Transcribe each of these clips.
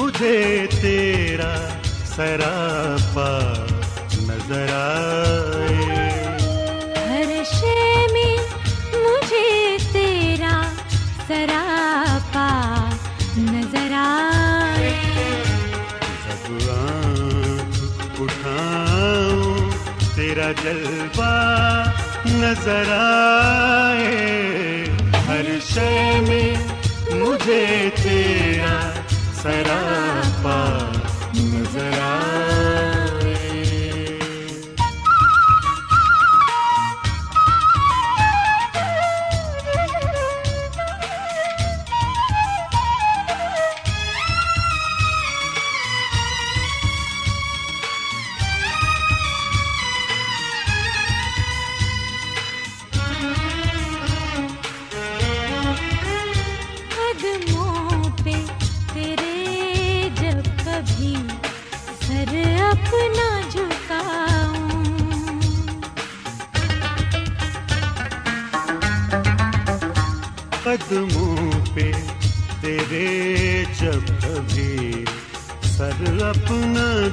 مجھے تیرا سراپا نظر آئے۔ ہر شے میں مجھے تیرا سراپا نظر آئے۔ جب اٹھاؤں تیرا جلوہ نظر آئے۔ ہر شے میں مجھے تیرا قدموں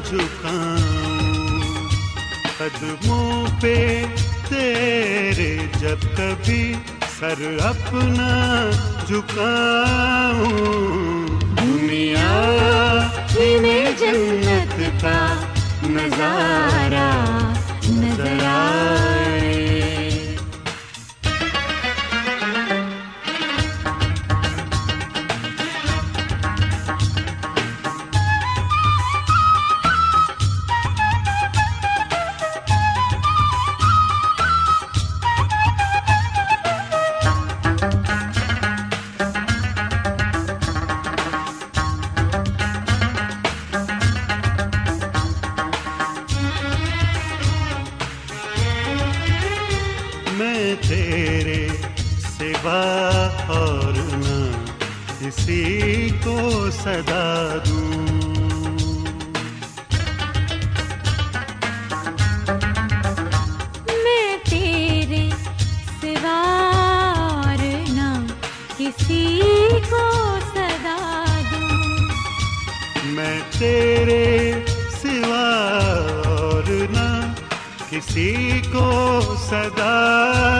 جھکاؤں۔ قدموں پہ تیرے جب کبھی سر اپنا جھکاؤں۔ دنیا میں جنت کا نظارہ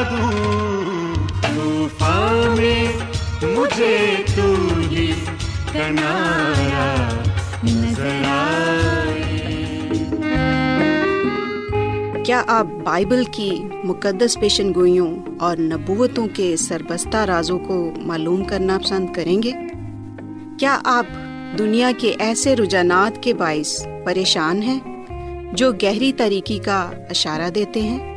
دوں۔ طوفان میں مجھے تو ہی کنارا نظر آئے۔ کیا آپ بائبل کی مقدس پیشن گوئیوں اور نبوتوں کے سربستہ رازوں کو معلوم کرنا پسند کریں گے؟ کیا آپ دنیا کے ایسے رجحانات کے باعث پریشان ہیں جو گہری طریقے کا اشارہ دیتے ہیں؟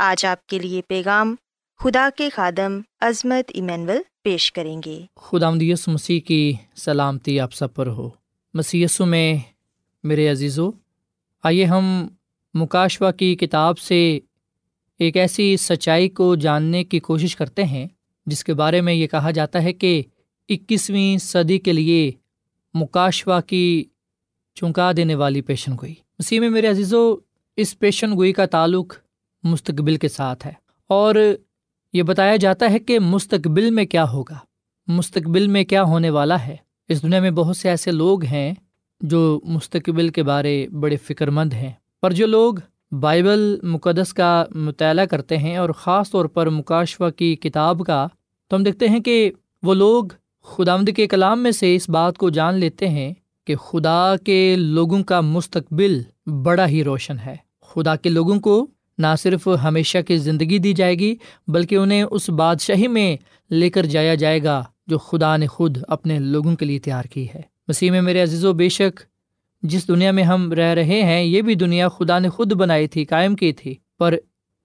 آج آپ کے لیے پیغام خدا کے خادم عظمت ایمینول پیش کریں گے۔ خدا مدیس مسیح کی سلامتی آپ سب پر ہو۔ مسیسو میں میرے عزیزو، آئیے ہم مکاشوا کی کتاب سے ایک ایسی سچائی کو جاننے کی کوشش کرتے ہیں، جس کے بارے میں یہ کہا جاتا ہے کہ اکیسویں صدی کے لیے مکاشوا کی چونکا دینے والی پیشن گوئی۔ مسیح میں میرے عزیز و اس پیشن گوئی کا تعلق مستقبل کے ساتھ ہے۔ اور یہ بتایا جاتا ہے کہ مستقبل میں کیا ہوگا۔ مستقبل میں کیا ہونے والا ہے۔ اس دنیا میں بہت سے ایسے لوگ ہیں جو مستقبل کے بارے بڑے فکر مند ہیں۔ پر جو لوگ بائبل مقدس کا مطالعہ کرتے ہیں اور خاص طور پر مکاشوا کی کتاب کا، تو ہم دیکھتے ہیں کہ وہ لوگ خدامد کے کلام میں سے اس بات کو جان لیتے ہیں کہ خدا کے لوگوں کا مستقبل بڑا ہی روشن ہے۔ خدا کے لوگوں کو نہ صرف ہمیشہ کی زندگی دی جائے گی، بلکہ انہیں اس بادشاہی میں لے کر جایا جائے گا جو خدا نے خود اپنے لوگوں کے لیے تیار کی ہے۔ مسیح میں میرے عزیز و بے شک جس دنیا میں ہم رہ رہے ہیں، یہ بھی دنیا خدا نے خود بنائی تھی، قائم کی تھی۔ پر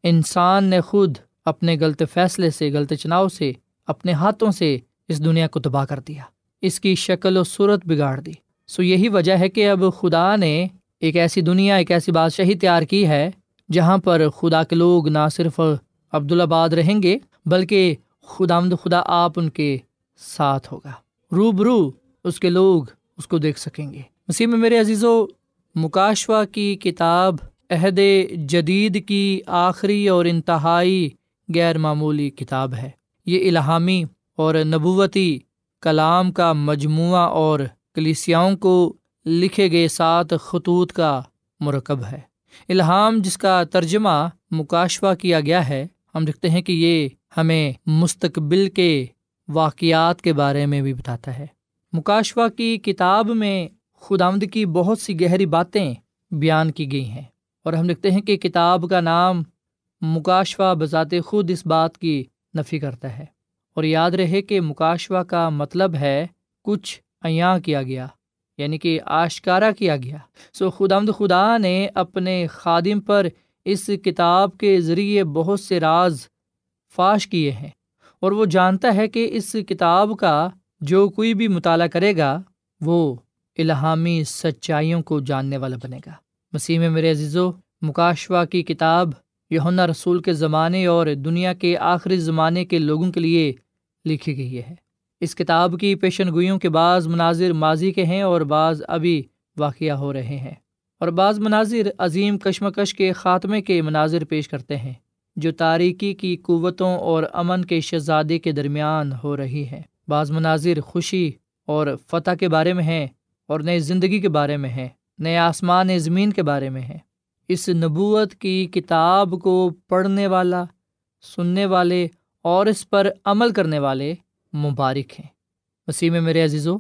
انسان نے خود اپنے غلط فیصلے سے، غلط چناؤ سے اپنے ہاتھوں سے اس دنیا کو تباہ کر دیا۔ اس کی شکل و صورت بگاڑ دی۔ سو یہی وجہ ہے کہ اب خدا نے ایک ایسی دنیا، ایک ایسی بادشاہی تیار کی ہے جہاں پر خدا کے لوگ نہ صرف عبدالآباد رہیں گے، بلکہ خدا مد خدا آپ ان کے ساتھ ہوگا۔ روبرو اس کے لوگ اس کو دیکھ سکیں گے۔ مسیح میں میرے عزیز و مکاشوا کی کتاب عہد جدید کی آخری اور انتہائی غیر معمولی کتاب ہے۔ یہ الہامی اور نبوتی کلام کا مجموعہ اور کلیسیاؤں کو لکھے گئے سات خطوط کا مرکب ہے۔ الہام جس کا ترجمہ مکاشوا کیا گیا ہے، ہم دیکھتے ہیں کہ یہ ہمیں مستقبل کے واقعات کے بارے میں بھی بتاتا ہے۔ مکاشوا کی کتاب میں خود آمد کی بہت سی گہری باتیں بیان کی گئی ہیں اور ہم دیکھتے ہیں کہ کتاب کا نام مکاشوا بذات خود اس بات کی نفی کرتا ہے۔ اور یاد رہے کہ مکاشوا کا مطلب ہے، کچھ عیاں کیا گیا۔ یعنی کہ آشکارا کیا گیا۔ سو خدامد خدا نے اپنے خادم پر اس کتاب کے ذریعے بہت سے راز فاش کیے ہیں اور وہ جانتا ہے کہ اس کتاب کا جو کوئی بھی مطالعہ کرے گا، وہ الہامی سچائیوں کو جاننے والا بنے گا۔ مسیح میں میرے عزیزو مکاشوا کی کتاب یونا رسول کے زمانے اور دنیا کے آخری زمانے کے لوگوں کے لیے لکھی گئی ہے۔ اس کتاب کی پیشن گوئیوں کے بعض مناظر ماضی کے ہیں اور بعض ابھی واقع ہو رہے ہیں اور بعض مناظر عظیم کشمکش کے خاتمے کے مناظر پیش کرتے ہیں جو تاریکی کی قوتوں اور امن کے شہزادے کے درمیان ہو رہی ہے۔ بعض مناظر خوشی اور فتح کے بارے میں ہیں اور نئے زندگی کے بارے میں ہیں، نئے آسمان زمین کے بارے میں ہیں۔ اس نبوت کی کتاب کو پڑھنے والا، سننے والے اور اس پر عمل کرنے والے مبارک ہیں۔ وسیع میں میرے عزیز و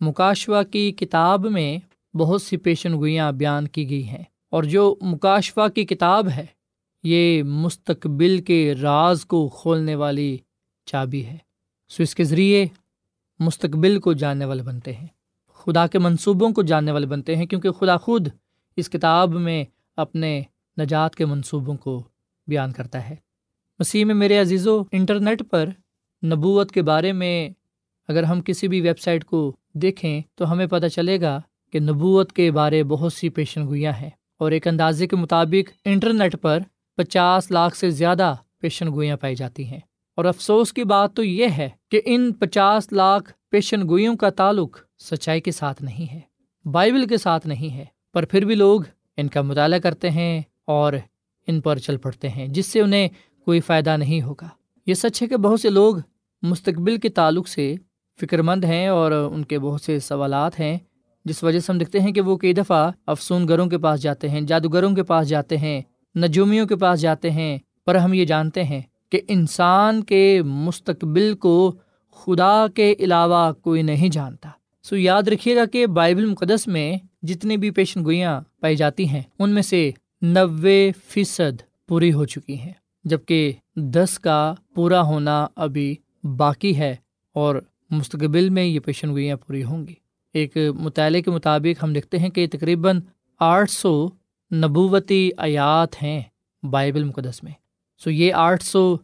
مکاشوا کی کتاب میں بہت سی پیشن گوئیاں بیان کی گئی ہیں۔ اور جو مکاشفہ کی کتاب ہے، یہ مستقبل کے راز کو کھولنے والی چابی ہے۔ سو اس کے ذریعے مستقبل کو جاننے والے بنتے ہیں۔ خدا کے منصوبوں کو جاننے والے بنتے ہیں، کیونکہ خدا خود اس کتاب میں اپنے نجات کے منصوبوں کو بیان کرتا ہے۔ مسیح میں میرے عزیز و انٹرنیٹ پر نبوت کے بارے میں اگر ہم کسی بھی ویب سائٹ کو دیکھیں تو ہمیں پتہ چلے گا کہ نبوت کے بارے بہت سی پیشن گوئیاں ہیں اور ایک اندازے کے مطابق انٹرنیٹ پر پچاس لاکھ سے زیادہ پیشن گوئیاں پائی جاتی ہیں۔ اور افسوس کی بات تو یہ ہے کہ ان پچاس لاکھ پیشن گوئیوں کا تعلق سچائی کے ساتھ نہیں ہے، بائبل کے ساتھ نہیں ہے، پر پھر بھی لوگ ان کا مطالعہ کرتے ہیں اور ان پر چل پڑتے ہیں، جس سے انہیں کوئی فائدہ نہیں ہوگا۔ یہ سچ ہے کہ بہت سے لوگ مستقبل کے تعلق سے فکر مند ہیں اور ان کے بہت سے سوالات ہیں، جس وجہ سے ہم دیکھتے ہیں کہ وہ کئی دفعہ افسون گروں کے پاس جاتے ہیں، جادوگروں کے پاس جاتے ہیں، نجومیوں کے پاس جاتے ہیں۔ پر ہم یہ جانتے ہیں کہ انسان کے مستقبل کو خدا کے علاوہ کوئی نہیں جانتا۔ سو یاد رکھیے گا کہ بائبل مقدس میں جتنی بھی پیشن گوئیاں پائی جاتی ہیں، ان میں سے نوے فیصد پوری ہو چکی ہیں۔ جبکہ دس کا پورا ہونا ابھی باقی ہے اور مستقبل میں یہ پیشن گوئیاں پوری ہوں گی۔ ایک مطالعے کے مطابق ہم دیکھتے ہیں کہ تقریباً آٹھ سو نبوتی آیات ہیں بائبل مقدس میں۔ سو یہ آٹھ سو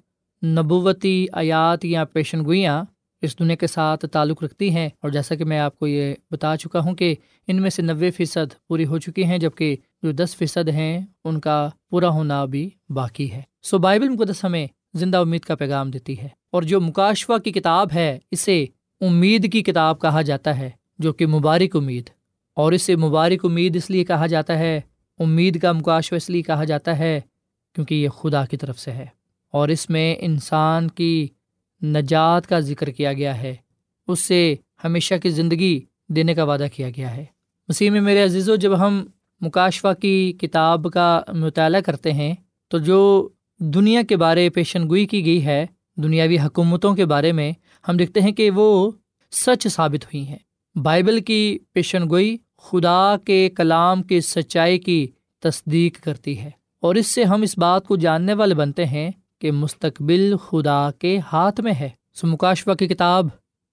نبوتی آیات یا پیشن گوئیاں اس دنیا کے ساتھ تعلق رکھتی ہیں اور جیسا کہ میں آپ کو یہ بتا چکا ہوں کہ ان میں سے نوے فیصد پوری ہو چکی ہیں جبکہ جو دس فیصد ہیں، ان کا پورا ہونا ابھی باقی ہے۔ سو بائبل مقدس ہمیں زندہ امید کا پیغام دیتی ہے۔ اور جو مکاشفہ کی کتاب ہے، اسے امید کی کتاب کہا جاتا ہے، جو کہ مبارک امید۔ اور اسے مبارک امید اس لیے کہا جاتا ہے، امید کا مکاشفہ اس لیے کہا جاتا ہے کیونکہ یہ خدا کی طرف سے ہے۔ اور اس میں انسان کی نجات کا ذکر کیا گیا ہے۔ اس سے ہمیشہ کی زندگی دینے کا وعدہ کیا گیا ہے۔ مسیح میں میرے عزیز و جب ہم مکاشفہ کی کتاب کا مطالعہ کرتے ہیں تو جو دنیا کے بارے پیشن گوئی کی گئی ہے، دنیاوی حکومتوں کے بارے میں ہم دیکھتے ہیں کہ وہ سچ ثابت ہوئی ہیں۔ بائبل کی پیشن گوئی خدا کے کلام کی سچائی کی تصدیق کرتی ہے۔ اور اس سے ہم اس بات کو جاننے والے بنتے ہیں کہ مستقبل خدا کے ہاتھ میں ہے۔ سمکاشوا کی کتاب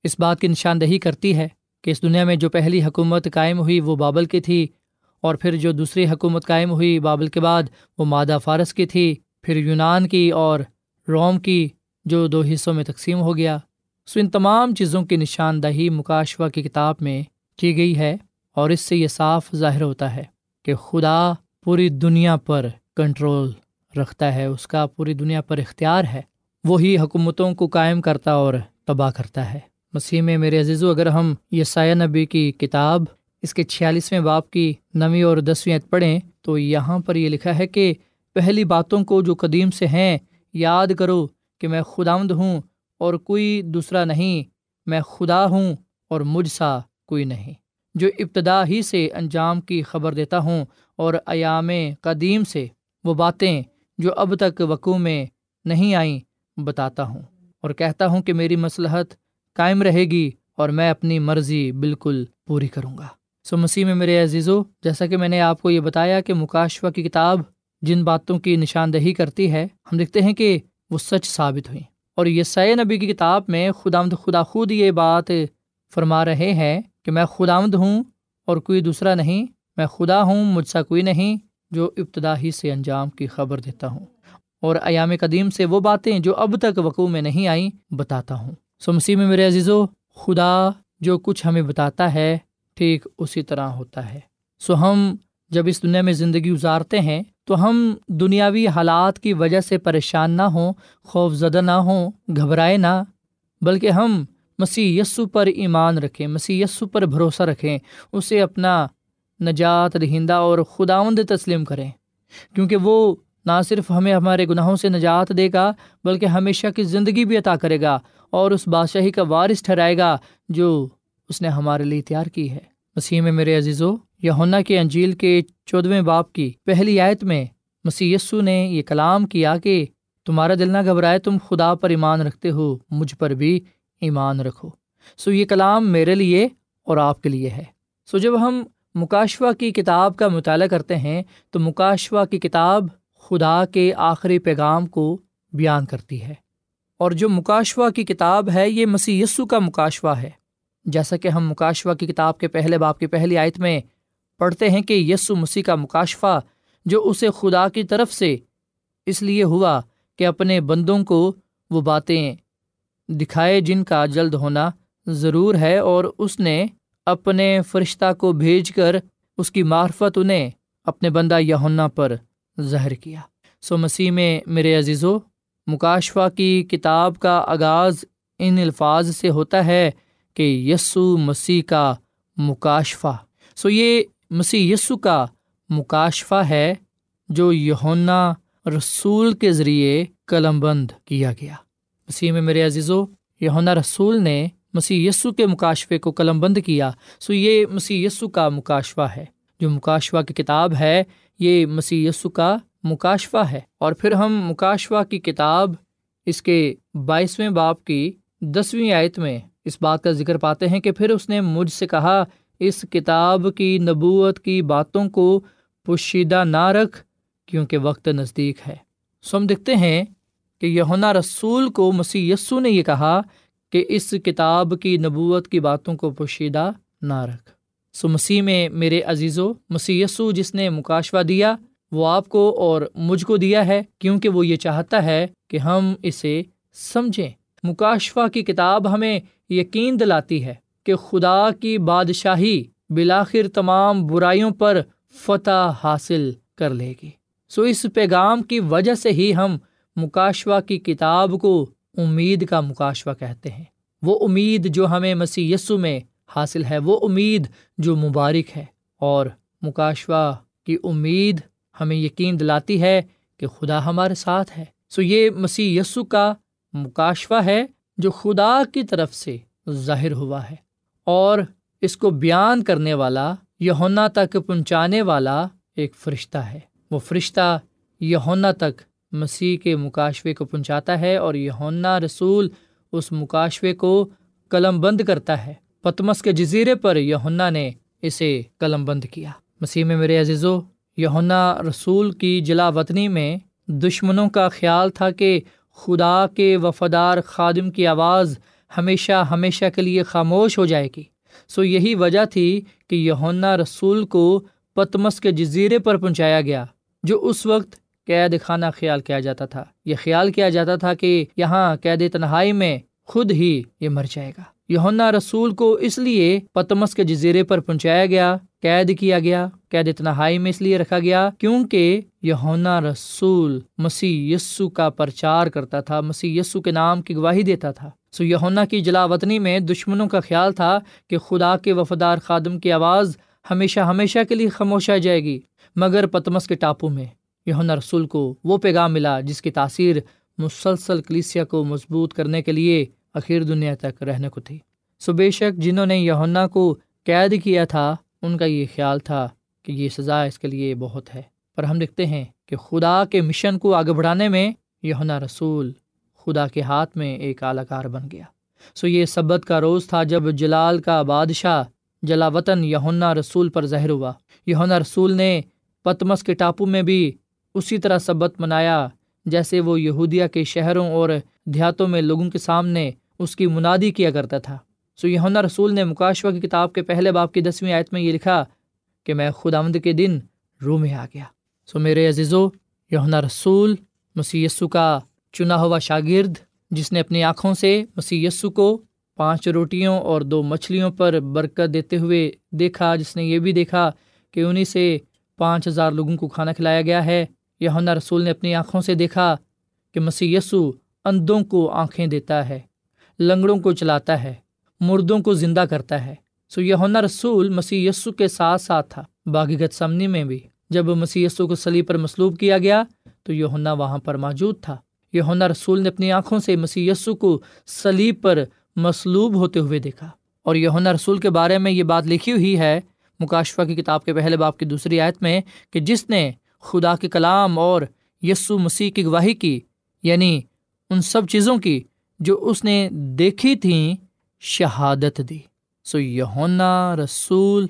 اس بات کی نشاندہی کرتی ہے کہ اس دنیا میں جو پہلی حکومت قائم ہوئی وہ بابل کی تھی۔ اور پھر جو دوسری حکومت قائم ہوئی بابل کے بعد، وہ مادہ فارس کی تھی، پھر یونان کی اور روم کی، جو دو حصوں میں تقسیم ہو گیا۔ سو ان تمام چیزوں کی نشاندہی مکاشوا کی کتاب میں کی گئی ہے اور اس سے یہ صاف ظاہر ہوتا ہے کہ خدا پوری دنیا پر کنٹرول رکھتا ہے، اس کا پوری دنیا پر اختیار ہے۔ وہی حکومتوں کو قائم کرتا اور تباہ کرتا ہے۔ مسیح میں میرے عزیزو، اگر ہم یہ سایہ نبی کی کتاب اس کے چھیالیسویں باپ کی نویں اور دسویں پڑھیں تو یہاں پر یہ لکھا ہے کہ پہلی باتوں کو جو قدیم سے ہیں، یاد کرو کہ میں خداوند ہوں اور کوئی دوسرا نہیں، میں خدا ہوں اور مجھ سا کوئی نہیں۔ جو ابتدا ہی سے انجام کی خبر دیتا ہوں اور ایام قدیم سے، وہ باتیں جو اب تک وقوع میں نہیں آئیں، بتاتا ہوں اور کہتا ہوں کہ میری مصلحت قائم رہے گی اور میں اپنی مرضی بالکل پوری کروں گا۔ سو مسیح میں میرے عزیزو، جیسا کہ میں نے آپ کو یہ بتایا کہ مکاشفہ کی کتاب جن باتوں کی نشاندہی کرتی ہے، ہم دیکھتے ہیں کہ وہ سچ ثابت ہوئی اور یہ سید نبی کی کتاب میں خدا خدا خود یہ بات فرما رہے ہیں کہ میں خدا ہوں اور کوئی دوسرا نہیں، میں خدا ہوں، مجھ سا کوئی نہیں، جو ابتدا ہی سے انجام کی خبر دیتا ہوں۔ اور ایام قدیم سے وہ باتیں جو اب تک وقوع میں نہیں آئیں، بتاتا ہوں۔ سو مسیح میں میرے عزیز و خدا جو کچھ ہمیں بتاتا ہے ٹھیک اسی طرح ہوتا ہے۔ سو ہم جب اس دنیا میں زندگی گزارتے ہیں تو ہم دنیاوی حالات کی وجہ سے پریشان نہ ہوں، خوف زدہ نہ ہوں، گھبرائے نہ، بلکہ ہم مسیح یسو پر ایمان رکھیں، مسیح یسو پر بھروسہ رکھیں، اسے اپنا نجات دہندہ اور خداوند تسلیم کریں۔ کیونکہ وہ نہ صرف ہمیں ہمارے گناہوں سے نجات دے گا، بلکہ ہمیشہ کی زندگی بھی عطا کرے گا اور اس بادشاہی کا وارث ٹھہرائے گا جو اس نے ہمارے لیے تیار کی ہے۔ مسیح میں میرے عزیز و یونا کے انجیل کے چودھویں باپ کی پہلی آیت میں مسی یسو نے یہ کلام کیا کہ تمہارا دل نہ گھبرائے، تم خدا پر ایمان رکھتے ہو، مجھ پر بھی ایمان رکھو۔ سو یہ کلام میرے لیے اور آپ کے لیے ہے۔ سو جب ہم مکاشوہ کی کتاب کا مطالعہ کرتے ہیں، تو مکاشوہ کی کتاب خدا کے آخری پیغام کو بیان کرتی ہے۔ اور جو مکاشوہ کی کتاب ہے، یہ مسیح یسو کا مکاشوہ ہے۔ جیسا کہ ہم مکاشوہ کی کتاب کے پہلے باپ کی پہلی آیت میں پڑھتے ہیں کہ یسو مسیح کا مکاشفہ جو اسے خدا کی طرف سے اس لیے ہوا کہ اپنے بندوں کو وہ باتیں دکھائے جن کا جلد ہونا ضرور ہے اور اس نے اپنے فرشتہ کو بھیج کر اس کی معرفت انہیں اپنے بندہ یونا پر ظاہر کیا۔ سو مسیح میں میرے عزیز و مکاشفہ کی کتاب کا آغاز ان الفاظ سے ہوتا ہے کہ یسو مسیح کا مکاشفہ۔ سو یہ مسیح یسو کا مکاشفہ ہے جو یونا رسول کے ذریعے قلم بند کیا گیا۔ مسیح میں میرے عزیز و یونا رسول نے مسیح یسو کے مکاشفے کو قلم بند کیا۔ سو یہ مسیح یسو کا مکاشفہ ہے۔ جو مکاشفہ کی کتاب ہے، یہ مسیح یسو کا مکاشفہ ہے۔ اور پھر ہم مکاشفہ کی کتاب اس کے بائیسویں باپ کی دسویں آیت میں اس بات کا ذکر پاتے ہیں کہ پھر اس نے مجھ سے کہا، اس کتاب کی نبوت کی باتوں کو پوشیدہ نہ رکھ کیونکہ وقت نزدیک ہے۔ سو ہم دیکھتے ہیں کہ یونا رسول کو مسیح یسو نے یہ کہا کہ اس کتاب کی نبوت کی باتوں کو پوشیدہ نہ رکھ۔ سو مسیح میں میرے عزیز و مسیح یسو جس نے مکاشوہ دیا، وہ آپ کو اور مجھ کو دیا ہے کیونکہ وہ یہ چاہتا ہے کہ ہم اسے سمجھیں۔ مکاشفہ کی کتاب ہمیں یقین دلاتی ہے کہ خدا کی بادشاہی بلاخر تمام برائیوں پر فتح حاصل کر لے گی۔ سو اس پیغام کی وجہ سے ہی ہم مکاشوہ کی کتاب کو امید کا مکاشوہ کہتے ہیں۔ وہ امید جو ہمیں مسیح یسو میں حاصل ہے، وہ امید جو مبارک ہے۔ اور مکاشوہ کی امید ہمیں یقین دلاتی ہے کہ خدا ہمارے ساتھ ہے۔ سو یہ مسیح یسو کا مکاشفہ ہے۔ جو خدا کی طرف سے ظاہر ہوا ہے اور اس کو بیان کرنے والا یونا تک پہنچانے والا ایک فرشتہ ہے۔ وہ فرشتہ یونا تک مسیح کے مکاشوے کو پہنچاتا ہے اور یونا رسول اس مکاشوے کو قلم بند کرتا ہے۔ پتمس کے جزیرے پر یونا نے اسے قلم بند کیا۔ مسیح میں میرے عزیزو یونا رسول کی جلا وطنی میں دشمنوں کا خیال تھا کہ خدا کے وفادار خادم کی آواز ہمیشہ ہمیشہ کے لیے خاموش ہو جائے گی۔ سو یہی وجہ تھی کہ یونا رسول کو پتمس کے جزیرے پر پہنچایا گیا، جو اس وقت قید خانہ خیال کیا جاتا تھا۔ یہ خیال کیا جاتا تھا کہ یہاں قید تنہائی میں خود ہی یہ مر جائے گا۔ یونا رسول کو اس لیے پتمس کے جزیرے پر پہنچایا گیا، قید کیا گیا۔ قید تنہائی میں اس لیے رکھا گیا کیونکہ یونا رسول مسیح یسو کا پرچار کرتا تھا، مسیح یسو کے نام کی گواہی دیتا تھا۔ سو یونا کی جلا وطنی میں دشمنوں کا خیال تھا کہ خدا کے وفادار خادم کی آواز ہمیشہ ہمیشہ کے لیے خاموش آ جائے گی، مگر پتمس کے ٹاپو میں یونا رسول کو وہ پیغام ملا جس کی تاثیر مسلسل کلیسیا کو مضبوط کرنے کے لیے اخیر دنیا تک رہنے کو تھی۔ سو بے شک جنہوں نے یونا کو قید کیا تھا، ان کا یہ خیال تھا کہ یہ سزا اس کے لیے بہت ہے۔ پر ہم دیکھتے ہیں کہ خدا کے مشن کو آگے بڑھانے میں یونا رسول خدا کے ہاتھ میں ایک اعلی کار بن گیا۔ سو یہ سبت کا روز تھا جب جلال کا بادشاہ جلا وطن یونا رسول پر ظاہر ہوا۔ یونا رسول نے پتمس کے ٹاپو میں بھی اسی طرح سبت منایا، جیسے وہ یہودیا کے شہروں اور دیہاتوں میں لوگوں کے سامنے اس کی منادی کیا کرتا تھا۔ سو یونا رسول نے مکاشوہ کی کتاب کے پہلے باپ کی دسویں آیت میں یہ لکھا کہ میں خدا مند کے دن روح میں آ گیا۔ سو میرے عزیزو یونا رسول مسی یسو کا چنا ہوا شاگرد، جس نے اپنی آنکھوں سے مسی یسو کو پانچ روٹیوں اور دو مچھلیوں پر برکت دیتے ہوئے دیکھا، جس نے یہ بھی دیکھا کہ انہیں سے پانچ ہزار لوگوں کو کھانا کھلایا گیا ہے۔ یونا رسول نے اپنی آنکھوں سے دیکھا کہ مسی یسو اندوں کو آنکھیں دیتا ہے، لنگڑوں کو چلاتا ہے، مردوں کو زندہ کرتا ہے۔ سو یہ رسول مسی یسو کے ساتھ ساتھ تھا۔ باغیگت سمنی میں بھی جب مسی یسو کو سلیب پر مسلوب کیا گیا تو یہ وہاں پر موجود تھا۔ یہ رسول نے اپنی آنکھوں سے مسی یسو کو سلیب پر مسلوب ہوتے ہوئے دیکھا۔ اور یہ رسول کے بارے میں یہ بات لکھی ہوئی ہے، مکاشفہ کی کتاب کے پہلے باپ کی دوسری آیت میں، کہ جس نے خدا کے کلام اور یسو مسیح کی گواہی کی یعنی ان سب چیزوں کی جو اس نے دیکھی تھیں، شہادت دی۔ سو یونا رسول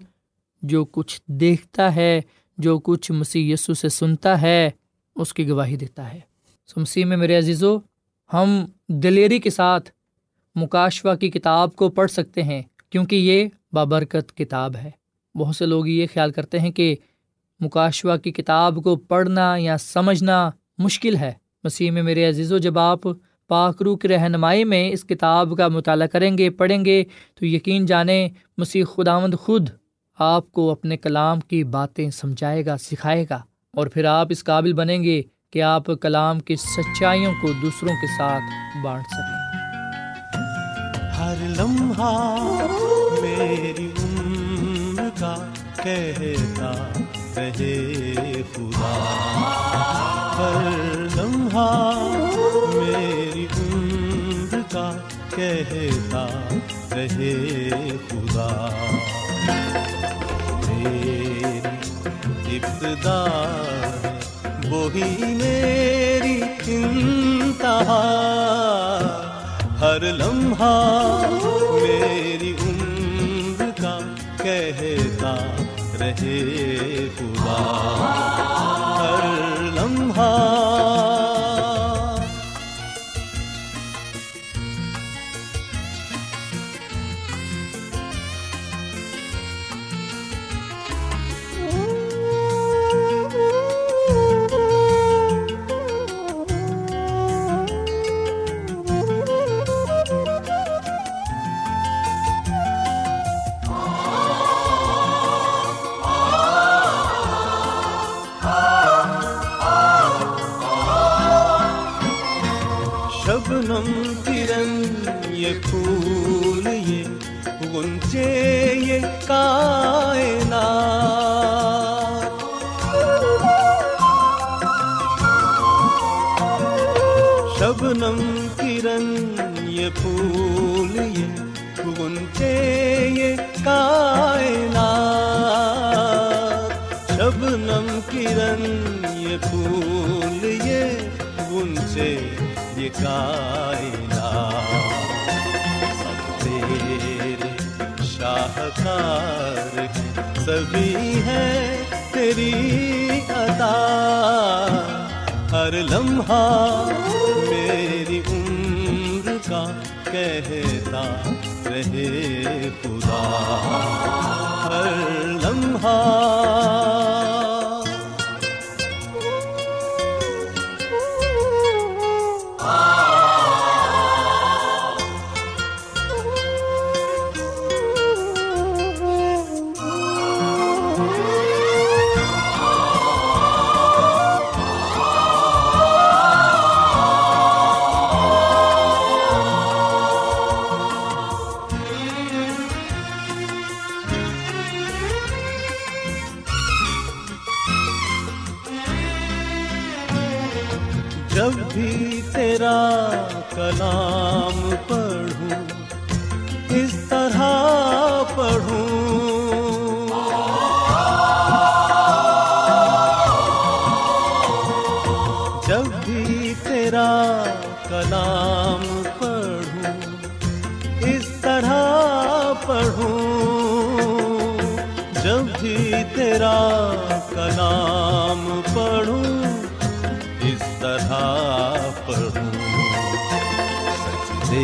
جو کچھ دیکھتا ہے، جو کچھ مسیح یسو سے سنتا ہے، اس کی گواہی دیتا ہے۔ سو مسیح میں میرے عزیزو، ہم دلیری کے ساتھ مکاشوا کی کتاب کو پڑھ سکتے ہیں، کیونکہ یہ بابرکت کتاب ہے۔ بہت سے لوگ یہ خیال کرتے ہیں کہ مکاشوا کی کتاب کو پڑھنا یا سمجھنا مشکل ہے۔ مسیح میں میرے عزیز و جب آپ پاکرو کی رہنمائی میں اس کتاب کا مطالعہ کریں گے، پڑھیں گے، تو یقین جانیں مسیح خداوند خود آپ کو اپنے کلام کی باتیں سمجھائے گا، سکھائے گا، اور پھر آپ اس قابل بنیں گے کہ آپ کلام کی سچائیوں کو دوسروں کے ساتھ بانٹ سکیں۔ ہر لمحہ میری عمر کا کہتا رہے خدا۔ ہر لمحہ میری عمر کا کہتا رہے خدا۔ میری ابتدا وہی میری انتہا۔ ہر لمحہ میری عمر کا کہتا رہے خدا۔ ہر لمحہ شبنم کرن یہ پھول یہ گنچے یہ کائنات شبنم کرن یہ پھول یہ گنچے یہ کائنات شبنم کرن یہ پھول یہ گنچے یہ کائنات سب تیرے شاہکار سبھی ہے تیری عطا۔ ہر لمحہ میری عمر کا کہتا رہے خدا۔ ہر لمحہ پڑھوں جب بھی تیرا کلام پڑھوں، اس طرح پڑھوں۔ سجدے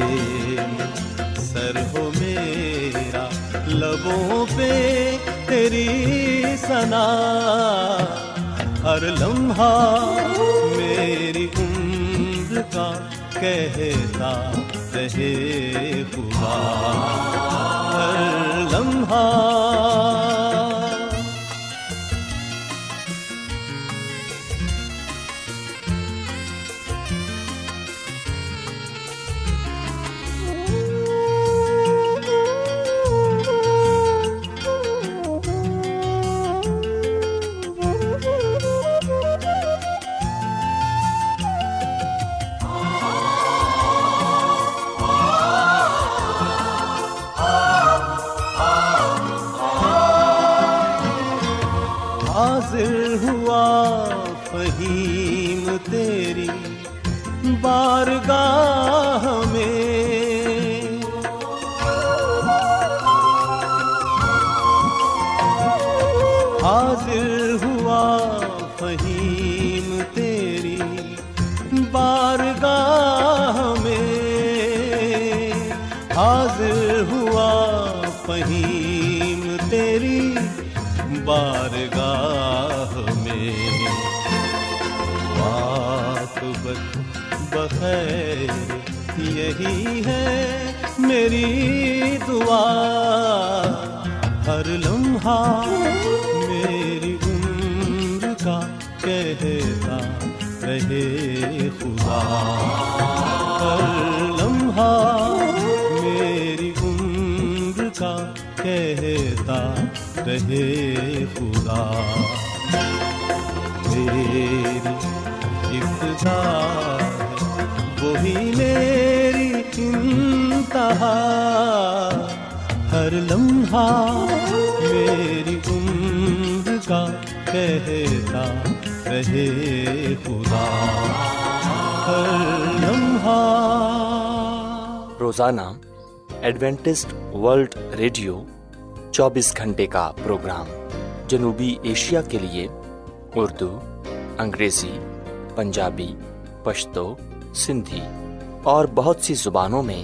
میں سر ہو میرا، لبوں پہ تیری سنا ہر لمحہ میری عمر کا کہتا رہے خدا ہر لمحہ دعا، ہر لمحہ میری عمر کا کہتا رہے خدا۔ ہر لمحہ میری عمر کا کہتا رہے خدا۔ میری ابتدا ہے، وہی میری انتہا ہر لمحہ میری عمر کا کہتا رہے خدا۔ ہر لمحہ۔ روزانہ ایڈوینٹسٹ ورلڈ ریڈیو چوبیس گھنٹے کا پروگرام جنوبی ایشیا کے لیے اردو، انگریزی، پنجابی، پشتو، سندھی اور بہت سی زبانوں میں